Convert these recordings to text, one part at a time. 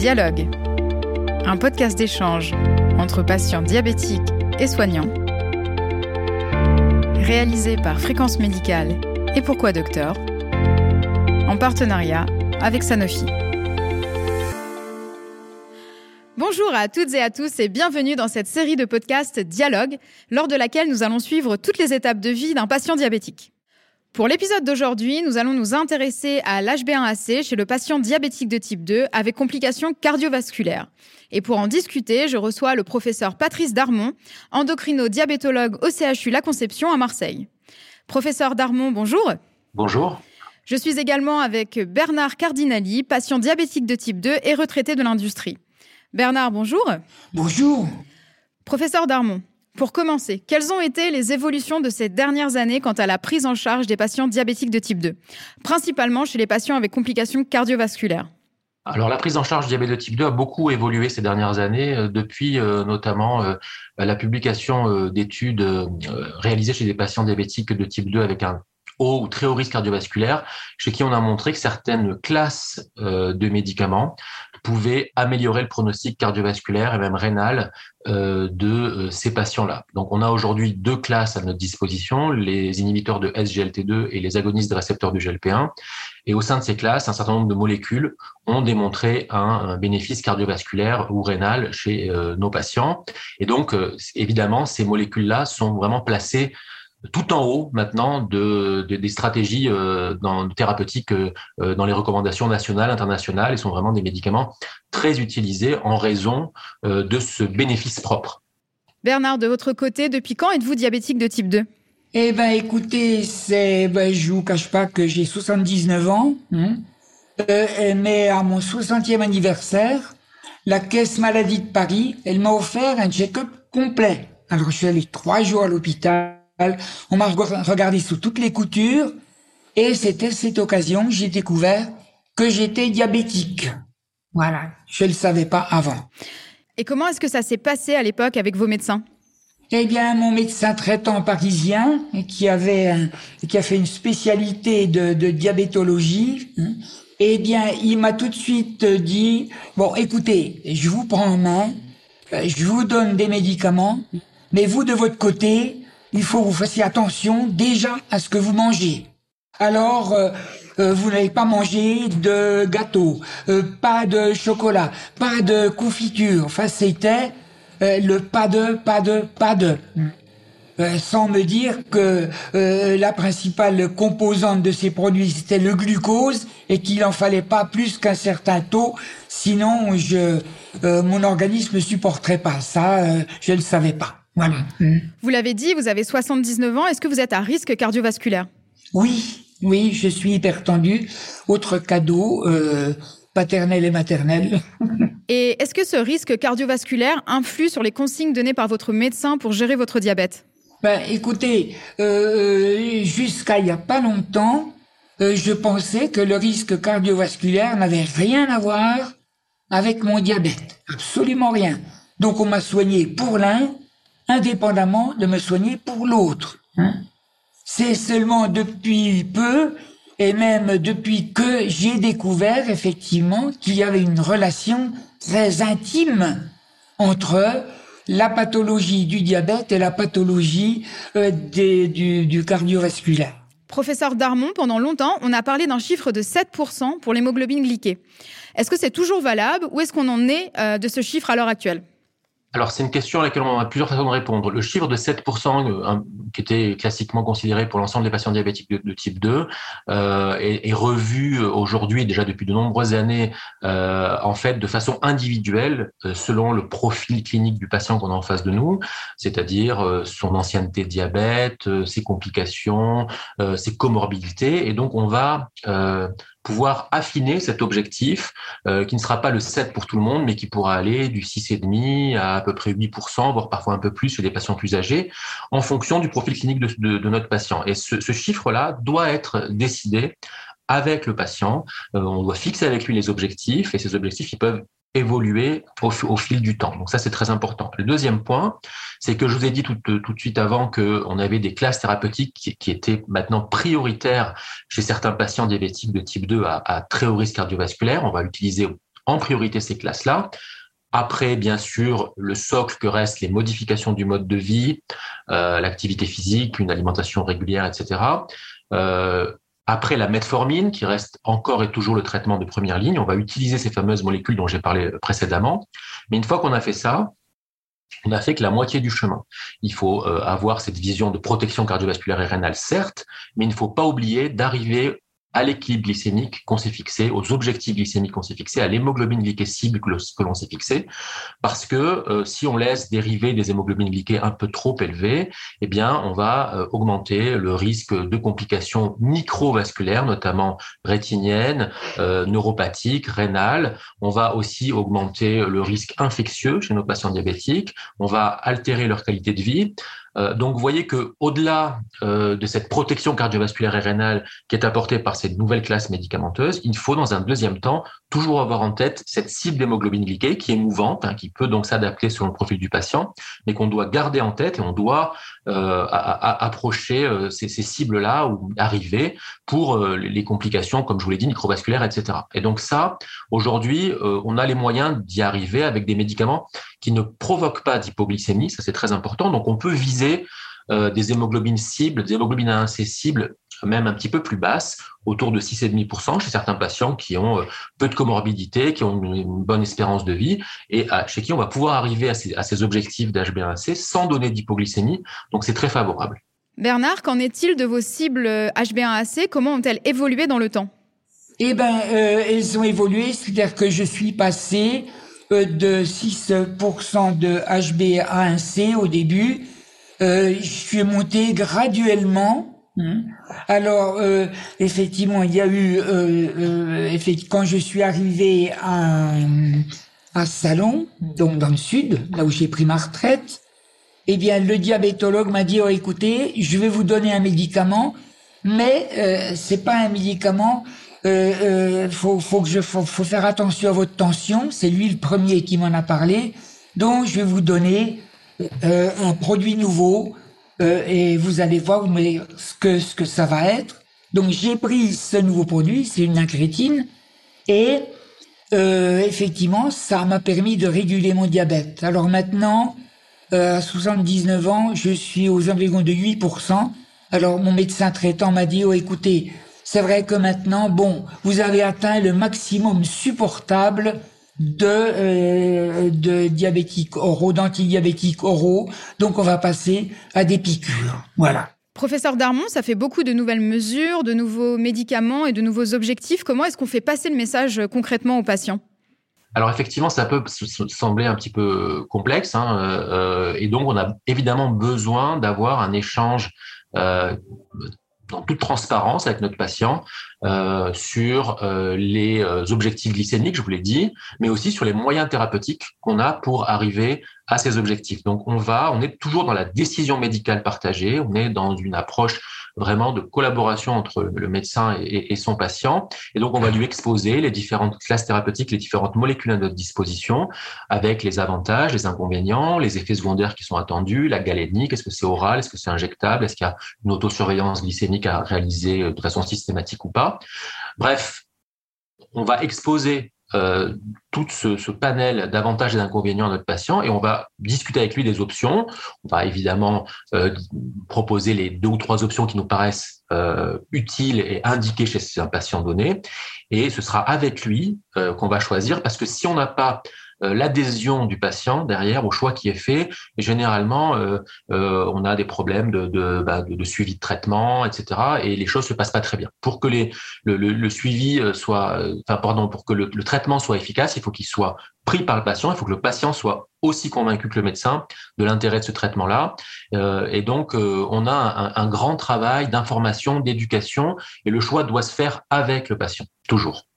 Dialogue, un podcast d'échange entre patients diabétiques et soignants, réalisé par Fréquence Médicale et Pourquoi Docteur, en partenariat avec Sanofi. Bonjour à toutes et à tous et bienvenue dans cette série de podcasts Dialogue, lors de laquelle nous allons suivre toutes les étapes de vie d'un patient diabétique. Pour l'épisode d'aujourd'hui, nous allons nous intéresser à l'HB1AC chez le patient diabétique de type 2 avec complications cardiovasculaires. Et pour en discuter, je reçois le professeur Patrice Darmon, endocrino-diabétologue au CHU La Conception à Marseille. Professeur Darmon, bonjour. Bonjour. Je suis également avec Bernard Cardinali, patient diabétique de type 2 et retraité de l'industrie. Bernard, bonjour. Bonjour. Professeur Darmon, pour commencer, quelles ont été les évolutions de ces dernières années quant à la prise en charge des patients diabétiques de type 2, principalement chez les patients avec complications cardiovasculaires? Alors la prise en charge du diabète de type 2 a beaucoup évolué ces dernières années, euh, depuis euh, notamment euh, la publication d'études réalisées chez des patients diabétiques de type 2 avec un ou très haut risque cardiovasculaire, chez qui on a montré que certaines classes de médicaments pouvait améliorer le pronostic cardiovasculaire et même rénal euh, de euh, ces patients-là. Donc on a aujourd'hui deux classes à notre disposition, les inhibiteurs de SGLT2 et les agonistes de récepteurs du GLP1. Et au sein de ces classes, un certain nombre de molécules ont démontré un, bénéfice cardiovasculaire ou rénal chez euh, nos patients. Et donc, évidemment, ces molécules-là sont vraiment placées tout en haut maintenant de, des stratégies euh, dans, thérapeutiques euh, euh, dans les recommandations nationales, internationales. Ils sont vraiment des médicaments très utilisés en raison de ce bénéfice propre. Bernard, de votre côté, depuis quand êtes-vous diabétique de type 2 Eh ben, écoutez, c'est, ben, je vous cache pas que j'ai 79 ans, hein. mais à mon 60e anniversaire, la Caisse Maladie de Paris, elle m'a offert un check-up complet. Alors, je suis allé trois jours à l'hôpital on m'a regardé sous toutes les coutures et c'était cette occasion que j'ai découvert que j'étais diabétique. Voilà, je ne le savais pas avant. Et comment est-ce que ça s'est passé à l'époque avec vos médecins? Eh bien, mon médecin traitant parisien, qui avait qui a fait une spécialité de, diabétologie, hein, eh bien, il m'a tout de suite dit bon, écoutez, je vous prends en main, je vous donne des médicaments, mais vous de votre côté, il faut que vous fassiez attention déjà à ce que vous mangez. Alors, euh, euh, vous n'allez pas manger de gâteau, euh, pas de chocolat, pas de confiture. Enfin, c'était le pas de, pas de, pas de. sans me dire que la principale composante de ces produits c'était le glucose et qu'il en fallait pas plus qu'un certain taux, sinon je, mon organisme ne supporterait pas ça. je ne le savais pas. Voilà. Mm. Vous l'avez dit, vous avez 79 ans. Est-ce que vous êtes à risque cardiovasculaire? Oui, oui, je suis hypertendu. Autre cadeau, euh, paternel et maternel. et est-ce que ce risque cardiovasculaire influe sur les consignes données par votre médecin pour gérer votre diabète? Ben, écoutez, euh, jusqu'à il n'y a pas longtemps, euh, je pensais que le risque cardiovasculaire n'avait rien à voir avec mon diabète. Absolument rien. Donc on m'a soigné pour l'un indépendamment de me soigner pour l'autre. Hein. C'est seulement depuis peu, et même depuis que j'ai découvert effectivement qu'il y avait une relation très intime entre la pathologie du diabète et la pathologie euh, du, cardiovasculaire. Professeur Darmon, pendant longtemps, on a parlé d'un chiffre de 7% pour l'hémoglobine glyquée. Est-ce que c'est toujours valable ou est-ce qu'on en est euh, de ce chiffre à l'heure actuelle? Alors, c'est une question à laquelle on a plusieurs façons de répondre. Le chiffre de 7%, euh, qui était classiquement considéré pour l'ensemble des patients diabétiques de, type 2, euh, est, revu aujourd'hui, déjà depuis de nombreuses années, euh, en fait, de façon individuelle, selon le profil clinique du patient qu'on a en face de nous, c'est-à-dire son ancienneté diabète, ses complications, ses comorbidités. Et donc, on va pouvoir affiner cet objectif euh, qui ne sera pas le 7 pour tout le monde, mais qui pourra aller du 6,5 à à peu près 8%, voire parfois un peu plus chez des patients plus âgés, en fonction du profil clinique de, de, notre patient. Et ce, ce chiffre-là doit être décidé avec le patient. Euh, on doit fixer avec lui les objectifs et ces objectifs, ils peuvent évoluer au, fil du temps. Donc ça, c'est très important. Le deuxième point, c'est que je vous ai dit tout, tout de suite avant qu'on avait des classes thérapeutiques qui, étaient maintenant prioritaires chez certains patients diabétiques de type 2 à, très haut risque cardiovasculaire. On va l'utiliser en priorité ces classes-là. Après, bien sûr, le socle que restent les modifications du mode de vie, euh, l'activité physique, une alimentation régulière, etc. Euh, après, la metformine, qui reste encore et toujours le traitement de première ligne, on va utiliser ces fameuses molécules dont j'ai parlé précédemment. Mais une fois qu'on a fait ça, on a fait que la moitié du chemin. Il faut euh, avoir cette vision de protection cardiovasculaire et rénale, certes, mais il ne faut pas oublier d'arriver à l'équilibre glycémique qu'on s'est fixé, aux objectifs glycémiques qu'on s'est fixés, à l'hémoglobine glycée cible que l'on s'est fixé, parce que euh, si on laisse dériver des hémoglobines glycées un peu trop élevées, eh bien, on va euh, augmenter le risque de complications microvasculaires, notamment rétiniennes, euh, neuropathiques, rénales. On va aussi augmenter le risque infectieux chez nos patients diabétiques. On va altérer leur qualité de vie. Euh, donc, vous voyez que au-delà euh, de cette protection cardiovasculaire et rénale qui est apportée par cette nouvelle classe médicamenteuse, il faut dans un deuxième temps toujours avoir en tête cette cible d'hémoglobine glyquée qui est mouvante, hein, qui peut donc s'adapter selon le profil du patient, mais qu'on doit garder en tête et on doit euh, approcher ces, ces cibles-là ou arriver pour les complications, comme je vous l'ai dit, microvasculaires, etc. Et donc ça, aujourd'hui, on a les moyens d'y arriver avec des médicaments qui ne provoquent pas d'hypoglycémie, ça c'est très important. Donc on peut viser euh, des hémoglobines cibles, des hémoglobines A1C cibles, même un petit peu plus basses, autour de 6,5% chez certains patients qui ont euh, peu de comorbidité, qui ont une, bonne espérance de vie, et chez qui on va pouvoir arriver à ces, à ces objectifs d'HbA1c sans donner d'hypoglycémie. Donc c'est très favorable. Bernard, qu'en est-il de vos cibles HbA1c Comment ont-elles évolué dans le temps? Eh ben, euh, elles ont évolué, c'est-à-dire que je suis passé de 6% de HbA1c au début. Euh, je suis monté graduellement. Hein. Alors euh, effectivement, il y a eu euh, quand je suis arrivé à, à Salon, donc dans le sud, là où j'ai pris ma retraite, eh bien le diabétologue m'a dit oh, écoutez, je vais vous donner un médicament, mais euh, c'est pas un médicament euh, euh, faut, faut que je, faut, faut, faire attention à votre tension. C'est lui le premier qui m'en a parlé. Donc, je vais vous donner euh, un produit nouveau euh, et vous allez voir ce que ça va être. Donc, j'ai pris ce nouveau produit, c'est une incrétine, et euh, effectivement, ça m'a permis de réguler mon diabète. Alors maintenant, à 79 ans, je suis aux environs de 8%. Alors, mon médecin traitant m'a dit, oh, écoutez, c'est vrai que maintenant, bon, vous avez atteint le maximum supportable de, euh, de diabétiques oraux, d'antidiabétiques oraux. Donc, on va passer à des piqûres. Voilà. Professeur Darmon, ça fait beaucoup de nouvelles mesures, de nouveaux médicaments et de nouveaux objectifs. Comment est-ce qu'on fait passer le message concrètement aux patients? Alors effectivement, ça peut sembler un petit peu complexe, hein, euh, et donc on a évidemment besoin d'avoir un échange euh, en toute transparence avec notre patient euh, sur euh, les euh, objectifs glycémiques, je vous l'ai dit, mais aussi sur les moyens thérapeutiques qu'on a pour arriver à ces objectifs. Donc on va, on est toujours dans la décision médicale partagée, on est dans une approche vraiment de collaboration entre le médecin et, son patient. Et donc, on va lui exposer les différentes classes thérapeutiques, les différentes molécules à notre disposition, avec les avantages, les inconvénients, les effets secondaires qui sont attendus, la galénique, est-ce que c'est oral, est-ce que c'est injectable, est-ce qu'il y a une autosurveillance glycémique à réaliser de façon systématique ou pas. Bref, on va exposer euh, tout ce, panel d'avantages et d'inconvénients à notre patient et on va discuter avec lui des options. On va évidemment euh, proposer les deux ou trois options qui nous paraissent euh, utiles et indiquées chez un patient donné. Et ce sera avec lui qu'on va choisir parce que si on n'a pas l'adhésion du patient derrière au choix qui est fait. Et généralement, euh, euh, on a des problèmes de, de, bah, de, suivi de traitement, etc. Et les choses se passent pas très bien. Pour que les, le, le, suivi soit, enfin pardon, pour que le, traitement soit efficace, il faut qu'il soit pris par le patient. Il faut que le patient soit aussi convaincu que le médecin de l'intérêt de ce traitement-là. Euh, et donc, on a un, un grand travail d'information, d'éducation, et le choix doit se faire avec le patient, toujours.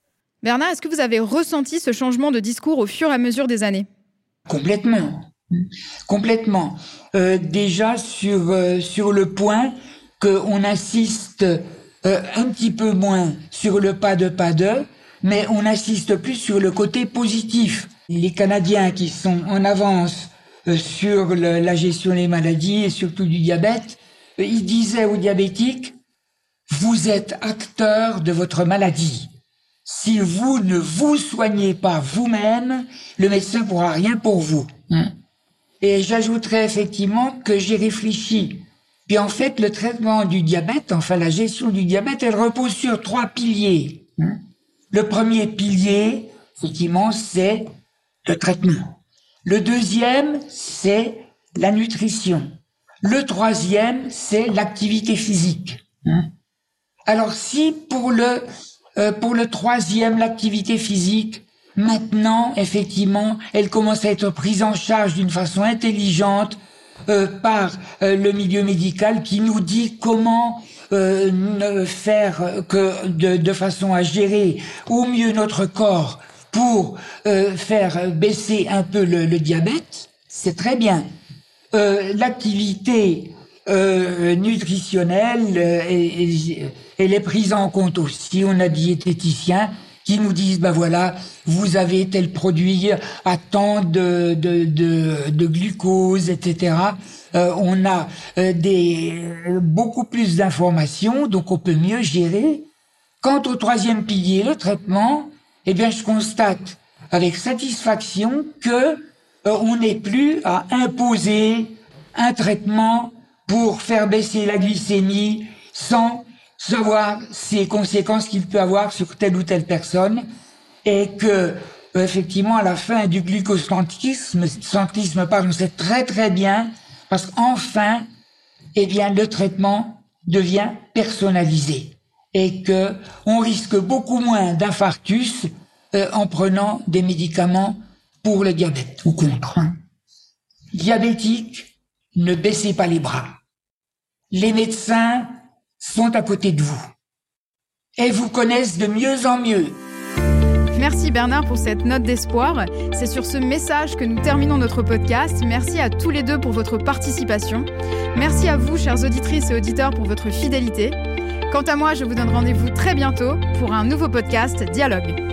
Bernard, est-ce que vous avez ressenti ce changement de discours au fur et à mesure des années? Complètement. Complètement. Euh, déjà sur, euh, sur le point qu'on insiste euh, un petit peu moins sur le pas de pas de, mais on insiste plus sur le côté positif. Les Canadiens qui sont en avance sur la gestion des maladies et surtout du diabète, ils disaient aux diabétiques, vous êtes acteur de votre maladie. Si vous ne vous soignez pas vous-même, le médecin pourra rien pour vous. Hein. Et j'ajouterais effectivement que j'ai réfléchi. Puis en fait, le traitement du diabète, enfin la gestion du diabète, elle repose sur trois piliers. Hein. Le premier pilier, effectivement, c'est le traitement. Le deuxième, c'est la nutrition. Le troisième, c'est l'activité physique. Hein. Alors si pour le euh, pour le troisième, l'activité physique, maintenant, effectivement, elle commence à être prise en charge d'une façon intelligente euh, par euh, le milieu médical qui nous dit comment faire que de, façon à gérer au mieux notre corps pour faire baisser un peu le, le diabète, c'est très bien. L'activité nutritionnelle et elle est prise en compte aussi. On a diététiciens qui nous disent, ben voilà, vous avez tel produit à tant de, de, de, de glucose, etc. Euh, on a euh, des, beaucoup plus d'informations, donc on peut mieux gérer. Quant au troisième pilier, le traitement, eh bien, je constate avec satisfaction que euh, on n'est plus à imposer un traitement pour faire baisser la glycémie sans savoir ces conséquences qu'il peut avoir sur telle ou telle personne et que euh, effectivement à la fin du glucosantrisme, centrisme, pardon, c'est très très bien parce qu'enfin, eh bien, le traitement devient personnalisé et que on risque beaucoup moins d'infarctus euh, en prenant des médicaments pour le diabète ou contre. Diabétique, ne baissez pas les bras. Les médecins sont à côté de vous et vous connaissent de mieux en mieux. Merci Bernard pour cette note d'espoir. C'est sur ce message que nous terminons notre podcast. Merci à tous les deux pour votre participation. Merci à vous, chères auditrices et auditeurs, pour votre fidélité. Quant à moi, je vous donne rendez-vous très bientôt pour un nouveau podcast Dialogue.